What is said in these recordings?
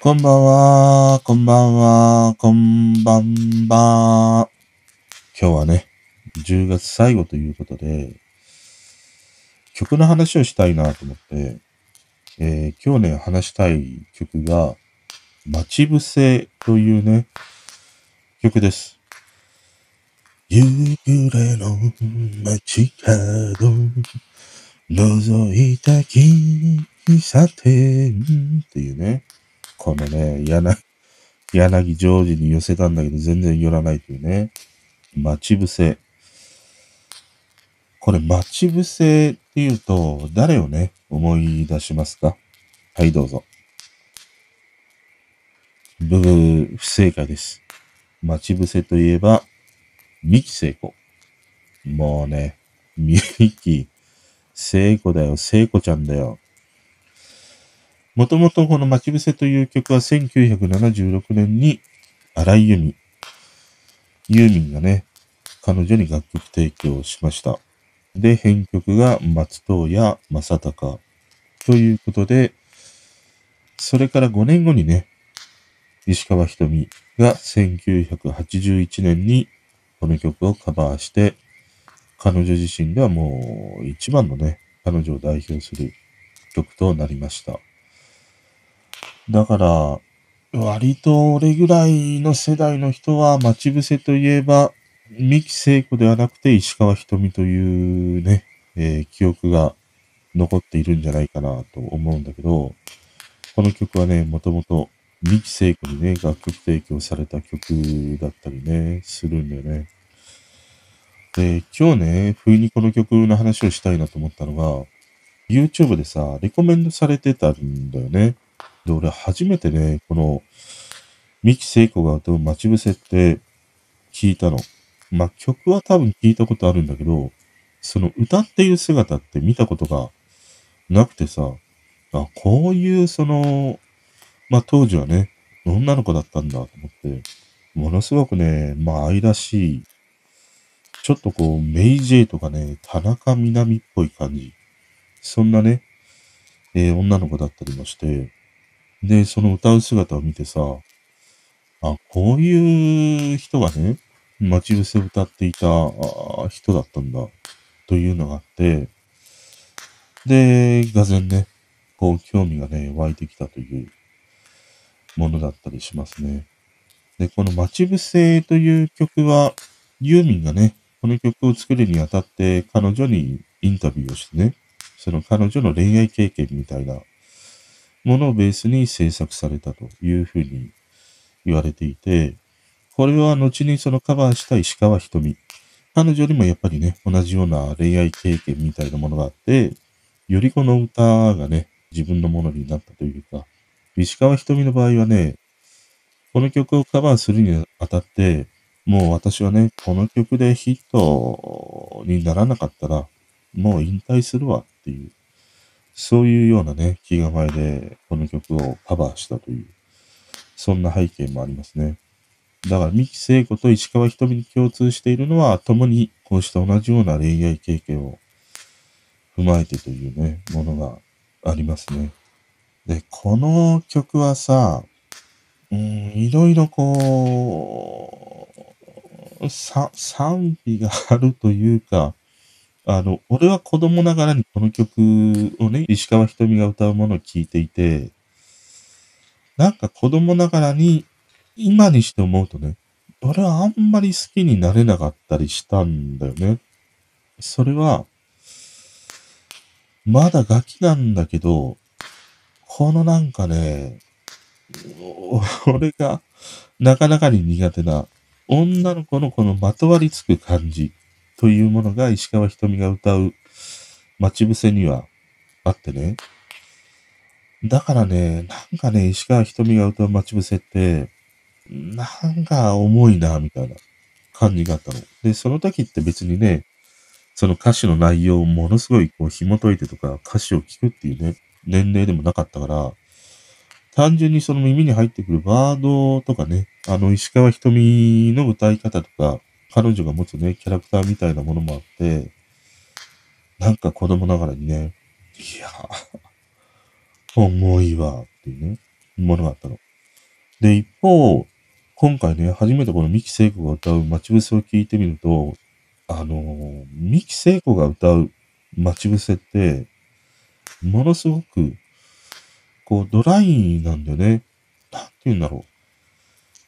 こんばんは、こんばんは、こんばんは。今日はね、10月最後ということで、曲の話をしたいなと思って、えー、今日ね、話したい曲が、待ち伏せというね、曲です。夕暮れの街角、覗いた喫茶店っていうね、このね、柳、柳ジョージに寄せたんだけど全然寄らないというね。待ち伏せ。これ、待ち伏せっていうと、誰をね、思い出しますか？はい、どうぞ。ブブ、不正解です。待ち伏せといえば、三木聖子。もうね、三木聖子だよ、聖子ちゃんだよ。もともとこの待ち伏せという曲は1976年に荒井由実、ユーミンがね、彼女に楽曲提供しました。で、編曲が松任谷正隆ということで、それから5年後にね、石川ひとみが1981年にこの曲をカバーして、彼女自身ではもう一番のね、彼女を代表する曲となりました。だから、割と俺ぐらいの世代の人は、待ち伏せといえば、三木聖子ではなくて石川瞳というね、えー、記憶が残っているんじゃないかなと思うんだけど、この曲はね、もともと三木聖子にね、楽曲提供された曲だったりね、するんだよね。で、今日ね、不意にこの曲の話をしたいなと思ったのが、YouTube でさ、レコメンドされてたんだよね。で、俺初めてね、この、三木聖子が歌う待ち伏せって聞いたの。まあ、曲は多分聞いたことあるんだけど、その歌っていう姿って見たことがなくてさ、あ、こういうその、まあ当時はね、女の子だったんだと思って、ものすごくね、まあ愛らしい、ちょっとこう、メイジェイとかね、田中みなみっぽい感じ。そんなね、えー、女の子だったりもして、で、その歌う姿を見てさ、あ、こういう人がね、待ち伏せを歌っていた人だったんだ、というのがあって、で、がぜんね、こう、興味がね、湧いてきたというものだったりしますね。で、この待ち伏せという曲は、ユーミンがね、この曲を作るにあたって彼女にインタビューをしてね、その彼女の恋愛経験みたいなものをベースに制作されたというふうに言われていて、これは後にそのカバーした石川ひとみ。彼女にもやっぱりね、同じような恋愛経験みたいなものがあって、よりこの歌がね、自分のものになったというか、石川ひとみの場合はね、この曲をカバーするにあたって、もう私はね、この曲でヒットにならなかったら、もう引退するわっていう、そういうようなね、気構えでこの曲をカバーしたという、そんな背景もありますね。だから、三木聖子と石川瞳に共通しているのは、共にこうした同じような恋愛経験を踏まえてというね、ものがありますね。で、この曲はさ、うん、いろいろこう、さ、賛否があるというか、あの、俺は子供ながらにこの曲をね、石川ひとみが歌うものを聴いていて、なんか子供ながらに、今にして思うとね、俺はあんまり好きになれなかったりしたんだよね。それは、まだガキなんだけど、このなんかね、俺がなかなかに苦手な女の子のこのまとわりつく感じ。というものが石川ひとみが歌う待ち伏せにはあってね。だからね、なんかね、石川ひとみが歌う待ち伏せって、なんか重いな、みたいな感じがあったの。で、その時って別にね、その歌詞の内容をものすごいこう紐解いてとか歌詞を聞くっていうね、年齢でもなかったから、単純にその耳に入ってくるワードとかね、あの石川ひとみの歌い方とか、彼女が持つね、キャラクターみたいなものもあって、なんか子供ながらにね、いや重いわ、っていうね、ものがあったの。で、一方、今回ね、初めてこの三木聖子が歌う待ち伏せを聞いてみると、あのー、三木聖子が歌う待ち伏せって、ものすごく、こう、ドライなんだよね。なんて言うんだろ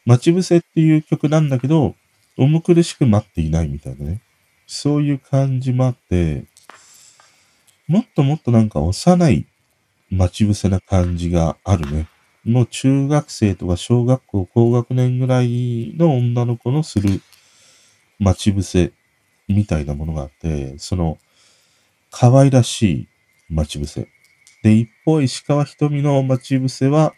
う。待ち伏せっていう曲なんだけど、重苦しく待っていないみたいなね。そういう感じもあって、もっともっとなんか幼い待ち伏せな感じがあるね。もう中学生とか小学校高学年ぐらいの女の子のする待ち伏せみたいなものがあって、その可愛らしい待ち伏せ。で、一方、石川瞳の待ち伏せは、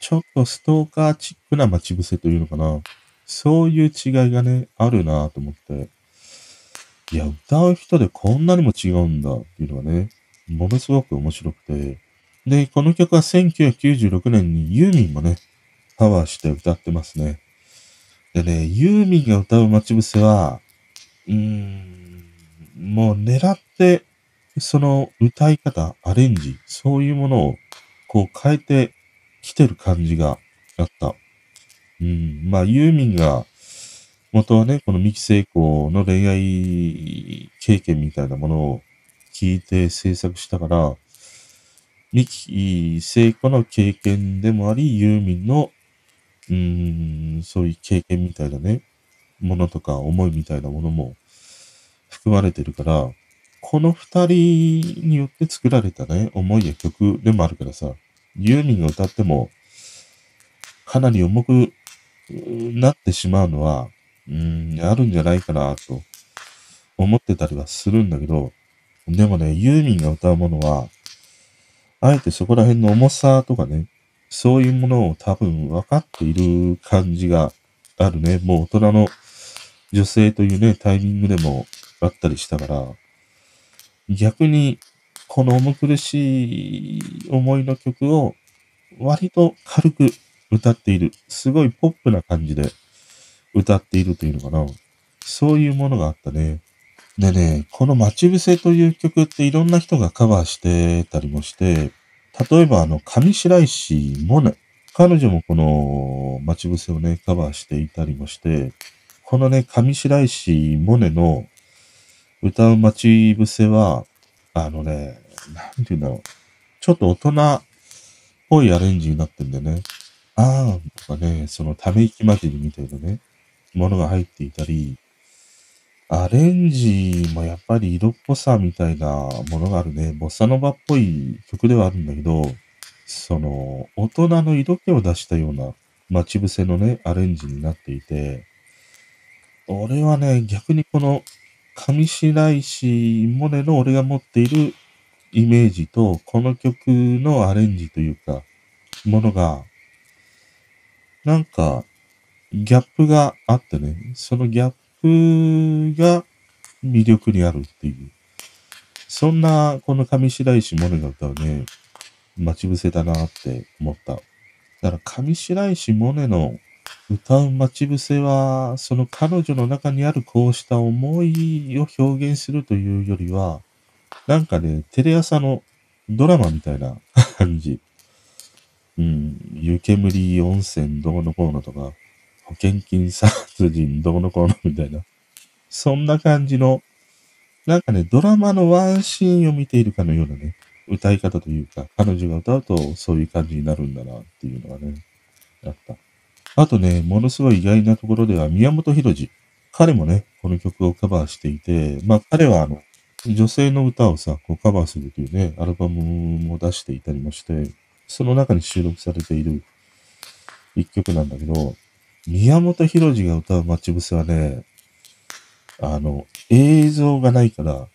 ちょっとストーカーチックな待ち伏せというのかな。そういう違いがね、あるなと思って。いや、歌う人でこんなにも違うんだっていうのがね、ものすごく面白くて。で、この曲は1996年にユーミンもね、パワーして歌ってますね。でね、ユーミンが歌う待ち伏せは、うーん、もう狙って、その歌い方、アレンジ、そういうものをこう変えてきてる感じがあった。うん、まあユーミンが、元はね、この三木聖子の恋愛経験みたいなものを聞いて制作したから、三木聖子の経験でもあり、ユーミンの、うん、そういう経験みたいなね、ものとか思いみたいなものも含まれてるから、この二人によって作られたね、思いや曲でもあるからさ、ユーミンが歌っても、かなり重くなってしまうのは、うん、あるんじゃないかなと思ってたりはするんだけど、でもね、ユーミンが歌うものは、あえてそこら辺の重さとかね、そういうものを多分分かっている感じがあるね。もう大人の女性というね、タイミングでもあったりしたから、逆に、この重苦しい思いの曲を割と軽く歌っている。すごいポップな感じで歌っているというのかな。そういうものがあったね。でね、この待ち伏せという曲っていろんな人がカバーしてたりもして、例えばあの、上白石萌音。彼女もこの待ち伏せをね、カバーしていたりもして、このね、上白石萌音の歌う待ち伏せは、あのね、なんて言うんだろう。ちょっと大人っぽいアレンジになってんだよね。あーとかね、そのため息混じりみたいなね、ものが入っていたり、アレンジもやっぱり色っぽさみたいなものがあるね。ボサノバっぽい曲ではあるんだけど、その、大人の色気を出したような待ち伏せのね、アレンジになっていて、俺はね、逆にこの上白石萌音の俺が持っているイメージと、この曲のアレンジというか、ものが、なんか、ギャップがあってね、そのギャップが魅力にあるっていう。そんな、この上白石萌音が歌うね、待ち伏せだなって思った。だから上白石萌音の歌う待ち伏せは、その彼女の中にあるこうした思いを表現するというよりは、なんかね、テレ朝のドラマみたいな感じ。うん、湯煙温泉どうのこうのとか、保険金殺人どうのこうのみたいな。そんな感じの、なんかね、ドラマのワンシーンを見ているかのようなね、歌い方というか、彼女が歌うとそういう感じになるんだなっていうのがね、あった。あとね、ものすごい意外なところでは宮本浩次。彼もね、この曲をカバーしていて、まあ彼はあの、女性の歌をさ、こうカバーするというね、アルバムも出していたりもして、その中に収録されている一曲なんだけど、宮本浩次が歌う待ち伏せはね、あの、映像がないから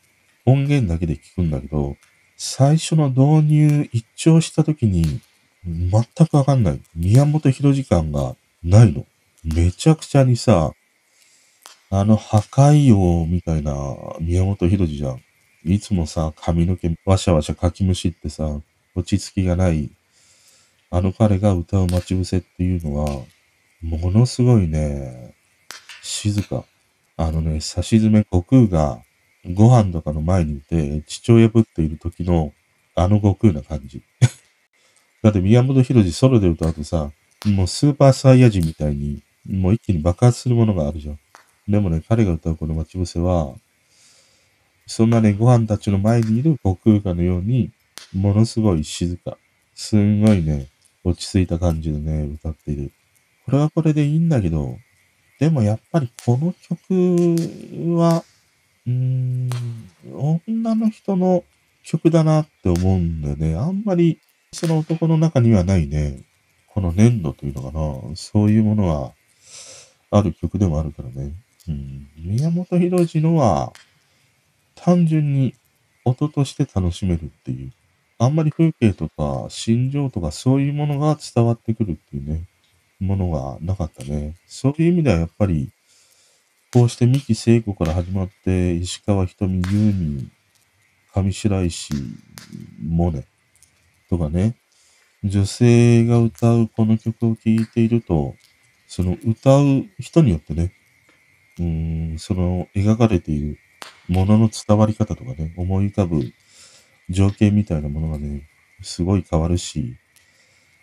音源だけで聞くんだけど、最初の導入一聴した時に全くわかんない。宮本浩次感がないの。めちゃくちゃにさ、あの破壊王みたいな宮本浩次じゃん。いつもさ、髪の毛わしゃわしゃかきむしってさ、落ち着きがない、あの彼が歌う待ち伏せっていうのは、ものすごいね、静か。あのね、差し詰め悟空がご飯とかの前にいて、父親ぶっている時のあの悟空な感じ。だって宮本浩次ソロで歌うとさ、もうスーパーサイヤ人みたいに、もう一気に爆発するものがあるじゃん。でもね、彼が歌うこの待ち伏せは、そんなね、ご飯たちの前にいる悟空かのように、ものすごい静か。すんごいね、落ち着いた感じでね、歌っている。これはこれでいいんだけど、でもやっぱりこの曲は、うーん、女の人の曲だなって思うんだよね。あんまりその男の中にはないね、この粘土というのかな、そういうものはある曲でもあるからね。うん、宮本浩次のは、単純に音として楽しめるっていう。あんまり風景とか心情とかそういうものが伝わってくるっていうね、ものがなかったね。そういう意味ではやっぱり、こうして三木聖子から始まって、石川瞳、ユーミン、上白石、モネとかね、女性が歌うこの曲を聴いていると、その歌う人によってね、うん、その描かれているものの伝わり方とかね、思い浮かぶ情景みたいなものがね、すごい変わるし、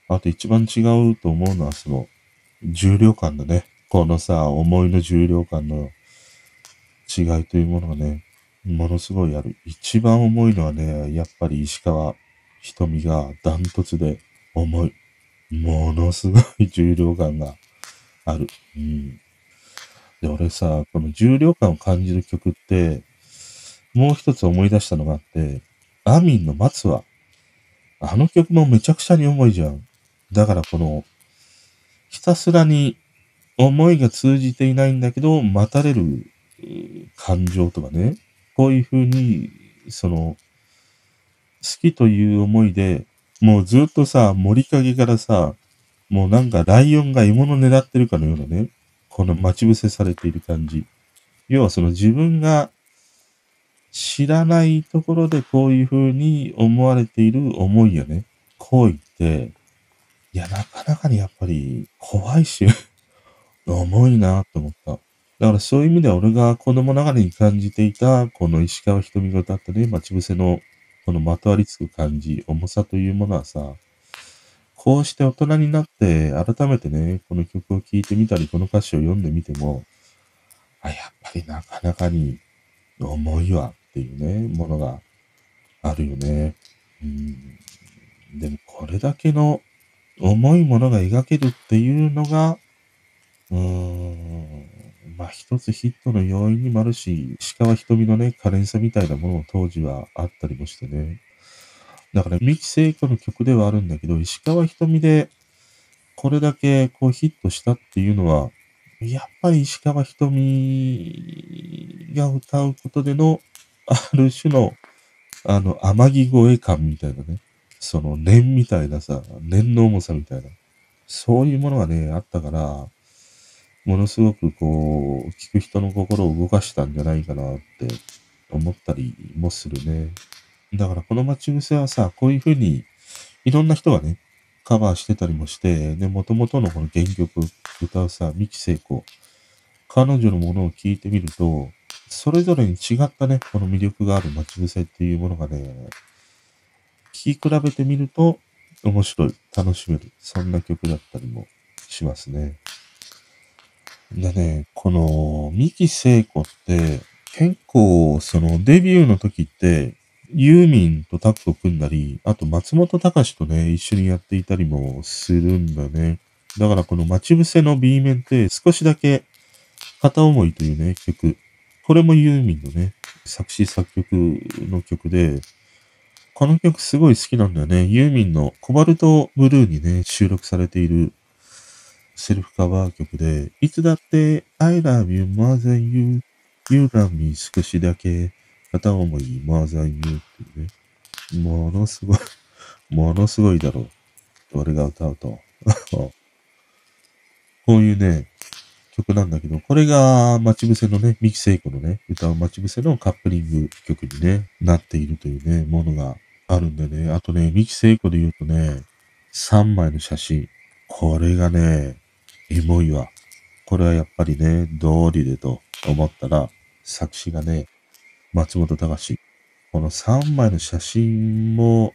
あと一番違うと思うのはその重量感だね。このさ、思いの重量感の違いというものがね、ものすごいある。一番重いのはね、やっぱり石川瞳がダントツで重い。ものすごい重量感がある。うん。で、俺さ、この重量感を感じる曲って、もう一つ思い出したのがあって、アミンの松は、あの曲もめちゃくちゃに重いじゃん。だからこの、ひたすらに思いが通じていないんだけど、待たれる感情とかね、こういう風に、その、好きという思いで、もうずっとさ、森陰からさ、もうなんかライオンが獲物狙ってるかのようなね、この待ち伏せされている感じ。要はその自分が知らないところでこういう風に思われている思いやね、行為って、いや、なかなかにやっぱり怖いし、重いなと思った。だからそういう意味では俺が子供ながらに感じていた、この石川瞳が歌ったね、待ち伏せのこのまとわりつく感じ、重さというものはさ、こうして大人になって改めてね、この曲を聴いてみたり、この歌詞を読んでみても、あ、やっぱりなかなかに重いわっていうね、ものがあるよね。うん。でもこれだけの重いものが描けるっていうのが、うーん、まあ一つヒットの要因にもあるし、石川瞳のね、可憐さみたいなものも当時はあったりもしてね。だから、三木聖子の曲ではあるんだけど、石川瞳でこれだけこうヒットしたっていうのは、やっぱり石川瞳が歌うことでの、ある種の、あの、天城声感みたいなね。その念みたいなさ、念の重さみたいな。そういうものがね、あったから、ものすごくこう、聞く人の心を動かしたんじゃないかなって思ったりもするね。だからこの待ち伏せはさ、こういうふうにいろんな人がね、カバーしてたりもして、で、元々のこの原曲歌うさ、三木聖子、彼女のものを聞いてみると、それぞれに違ったね、この魅力がある待ち伏せっていうものがね、聞き比べてみると面白い、楽しめる、そんな曲だったりもしますね。でね、この、三木聖子って、結構、その、デビューの時って、ユーミンとタッグを組んだり、あと松本隆とね、一緒にやっていたりもするんだね。だからこの待ち伏せの B 面って少しだけ片思いというね、曲。これもユーミンのね、作詞作曲の曲で、この曲すごい好きなんだよね。ユーミンのコバルトブルーにね、収録されているセルフカバー曲で、いつだって I love you more than you, you love me 少しだけ片思い more than you っていうね。ものすごいものすごいだろう。俺が歌うと。こういうね、曲なんだけど、これが待ち伏せのね、三木聖子のね、歌う待ち伏せのカップリング曲にね、なっているというね、ものがあるんでね。あとね、三木聖子で言うとね、3枚の写真。これがね、エモいわ。これはやっぱりね、道理でと思ったら、作詞がね、松本隆。この3枚の写真も、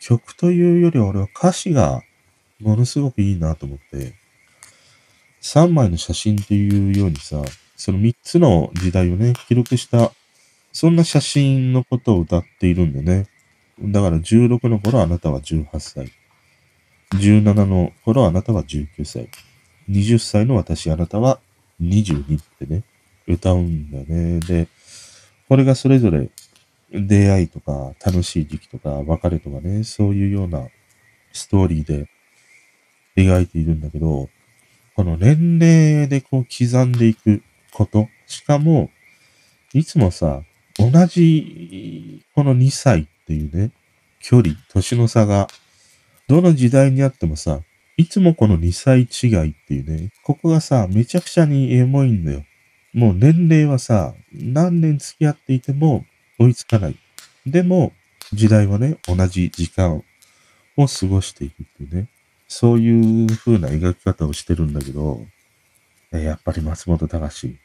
曲というより俺は歌詞がものすごくいいなと思って、3枚の写真っていうようにさ、その3つの時代をね、記録した、そんな写真のことを歌っているんでね。だから16の頃あなたは18歳。17の頃あなたは19歳。20歳の私あなたは22ってね、歌うんだね。で、これがそれぞれ出会いとか楽しい時期とか別れとかね、そういうようなストーリーで描いているんだけど、この年齢でこう刻んでいくこと、しかも、いつもさ、同じこの2歳っていうね、距離、年の差が、どの時代にあってもさ、いつもこの2歳違いっていうね、ここがさ、めちゃくちゃにエモいんだよ。もう年齢はさ、何年付き合っていても追いつかない。でも、時代はね、同じ時間を過ごしていくっていうね、そういう風な描き方をしてるんだけど、やっぱり松本隆、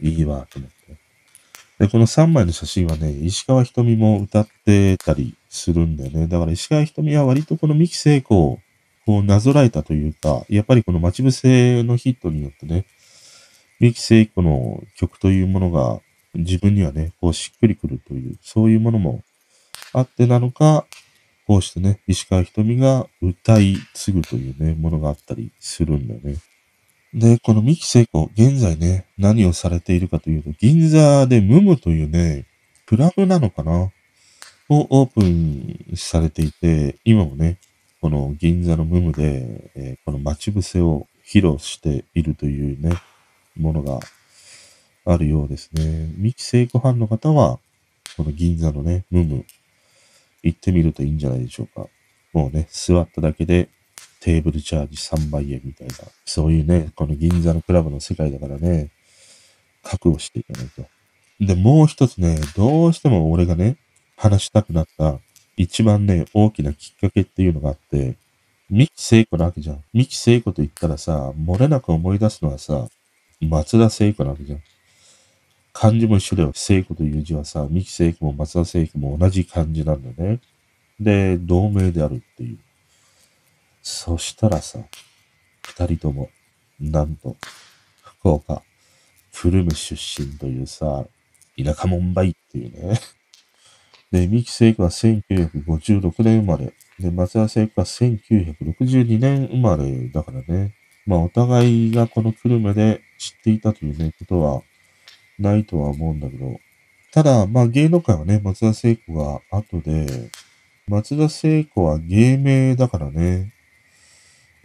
いいわ、と思って。で、この3枚の写真はね、石川瞳も歌ってたりするんだよね。だから石川瞳は割とこの三木聖子をこうなぞらえたというか、やっぱりこの待ち伏せのヒットによってね、三木聖子の曲というものが自分にはね、こうしっくりくるという、そういうものもあってなのか、こうしてね、石川瞳が歌い継ぐというね、ものがあったりするんだよね。で、この三木聖子、現在ね、何をされているかというと、銀座でムムというね、クラブなのかなをオープンされていて、今もね、この銀座のムムで、えー、この待ち伏せを披露しているというね、ものがあるようですね。三木聖子ファンの方は、この銀座のね、ムム、行ってみるといいんじゃないでしょうか。もうね、座っただけでテーブルチャージ3倍円みたいな、そういうね、この銀座のクラブの世界だからね、覚悟していかないと。で、もう一つね、どうしても俺がね、話したくなった一番ね、大きなきっかけっていうのがあって、三木聖子なわけじゃん。三木聖子と言ったらさ、漏れなく思い出すのはさ、松田聖子なわけじゃん。漢字も一緒だよ。聖子という字はさ、三木聖子も松田聖子も同じ漢字なんだよね。で、同名であるっていう。そしたらさ、二人とも、なんと、福岡、久留米出身というさ、田舎もんばいっていうね。で、三木聖子は1956年生まれ。で、松田聖子は1962年生まれだからね。まあ、お互いがこの久留米で知っていたというね、ことはないとは思うんだけど。ただ、まあ、芸能界はね、松田聖子が後で、松田聖子は芸名だからね。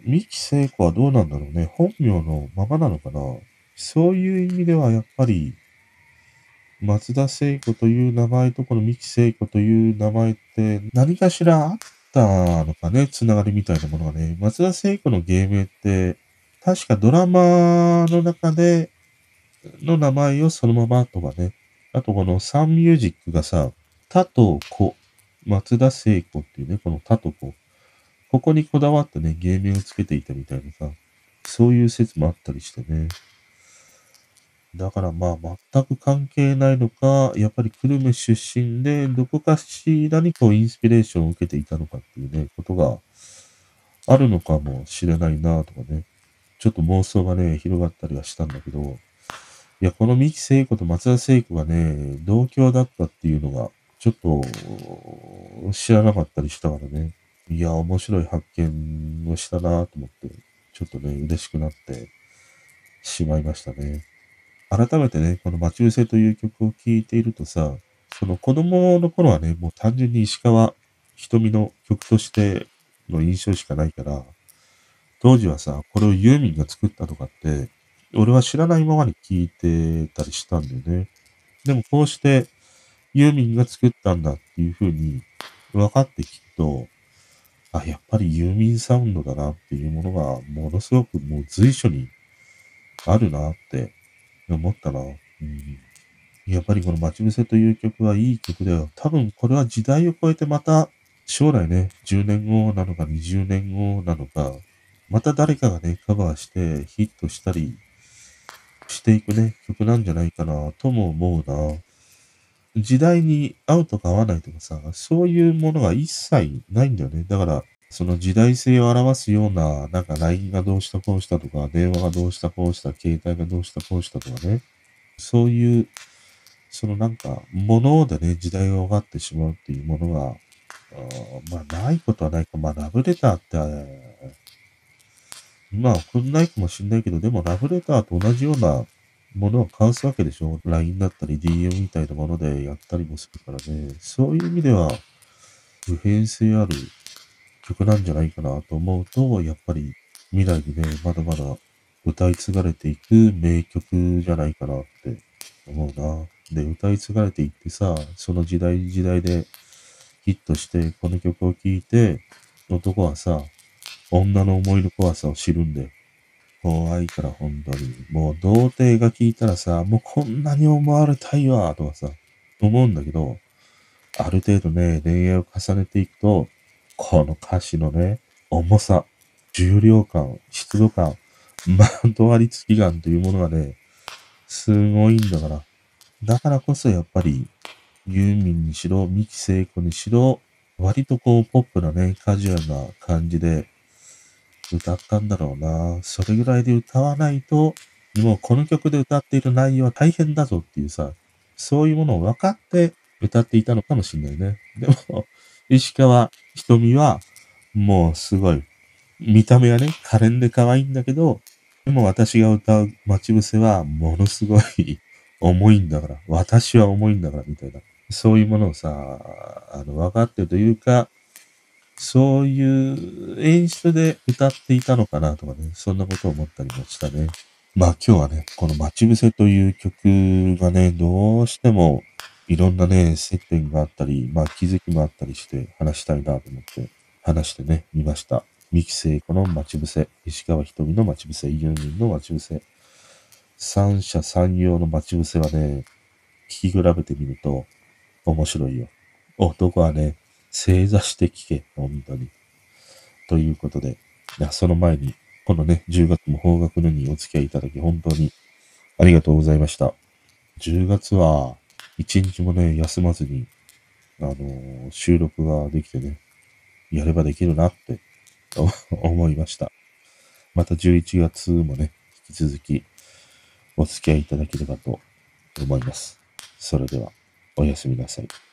三木聖子はどうなんだろうね。本名のままなのかな。そういう意味ではやっぱり、松田聖子という名前とこの三木聖子という名前って何かしらあったのかね、つながりみたいなものがね。松田聖子の芸名って、確かドラマの中での名前をそのままとかね。あとこのサンミュージックがさ、他と子、松田聖子っていうね、この他と子。ここにこだわってね、芸名をつけていたみたいなさ、そういう説もあったりしてね。だからまあ全く関係ないのか、やっぱり久留米出身でどこかしらにこうインスピレーションを受けていたのかっていうね、ことがあるのかもしれないなとかね、ちょっと妄想がね、広がったりはしたんだけど、いや、この三木聖子と松田聖子がね、同郷だったっていうのが、ちょっと知らなかったりしたからね、いや、面白い発見をしたなと思って、ちょっとね、嬉しくなってしまいましたね。改めてね、この待ち伏せという曲を聴いているとさ、その子供の頃はね、もう単純に石川瞳の曲としての印象しかないから、当時はさ、これをユーミンが作ったとかって、俺は知らないままに聞いてたりしたんだよね。でもこうしてユーミンが作ったんだっていう風に分かってきっと、あ、やっぱりユーミンサウンドだなっていうものがものすごくもう随所にあるなって思ったな。うん、やっぱりこの待ち伏せという曲はいい曲だよ。多分これは時代を超えてまた将来ね、10年後なのか20年後なのか、また誰かがね、カバーしてヒットしたりしていくね、曲なんじゃないかなとも思うな。時代に合うとか合わないとかさ、そういうものが一切ないんだよね。だから、その時代性を表すような、なんか LINE がどうしたこうしたとか、電話がどうしたこうした、携帯がどうしたこうしたとかね、そういう、そのなんか、ものでね、時代が分かってしまうっていうものが、あまあ、ないことはないか。まあ、ラブレターって、まあ、送んないかもしんないけど、でもラブレターと同じようなものを交わすわけでしょ ?LINE だったり DM みたいなものでやったりもするからね。そういう意味では、普遍性ある曲なんじゃないかなと思うと、やっぱり未来にね、まだまだ歌い継がれていく名曲じゃないかなって思うな。で、歌い継がれていってさ、その時代時代でヒットして、この曲を聴いて、男はさ、女の思いの怖さを知るんで、怖いから本当に。もう童貞が聞いたらさ、もうこんなに思われたいわ、とかさ、思うんだけど、ある程度ね、恋愛を重ねていくと、この歌詞のね、重さ、重量感、湿度感、まとわりつき感というものがね、すごいんだから。だからこそやっぱり、ユーミンにしろ、三木聖子にしろ、割とこう、ポップなね、カジュアルな感じで歌ったんだろうな。それぐらいで歌わないと、もうこの曲で歌っている内容は大変だぞっていうさ、そういうものを分かって歌っていたのかもしれないね。でも、石川瞳は、もうすごい、見た目はね、可憐で可愛いんだけど、でも私が歌う待ち伏せは、ものすごい 重いんだから、私は重いんだから、みたいな。そういうものをさ、あの、分かってるというか、そういう演出で歌っていたのかなとかね、そんなことを思ったりもしたね。まあ今日はね、この待ち伏せという曲がね、どうしてもいろんなね、接点があったり、まあ気づきもあったりして話したいなと思って話してね、見ました。三木聖子の待ち伏せ、石川瞳の待ち伏せ、ユーミンの待ち伏せ。三者三様の待ち伏せはね、聞き比べてみると面白いよ。男はね、正座して聞け、本当に。ということで、いや、その前に、このね、10月も方角のにお付き合いいただき、本当にありがとうございました。10月は、一日もね、休まずに、あのー、収録ができてね、やればできるなって 思いました。また11月もね、引き続きお付き合いいただければと思います。それでは、おやすみなさい。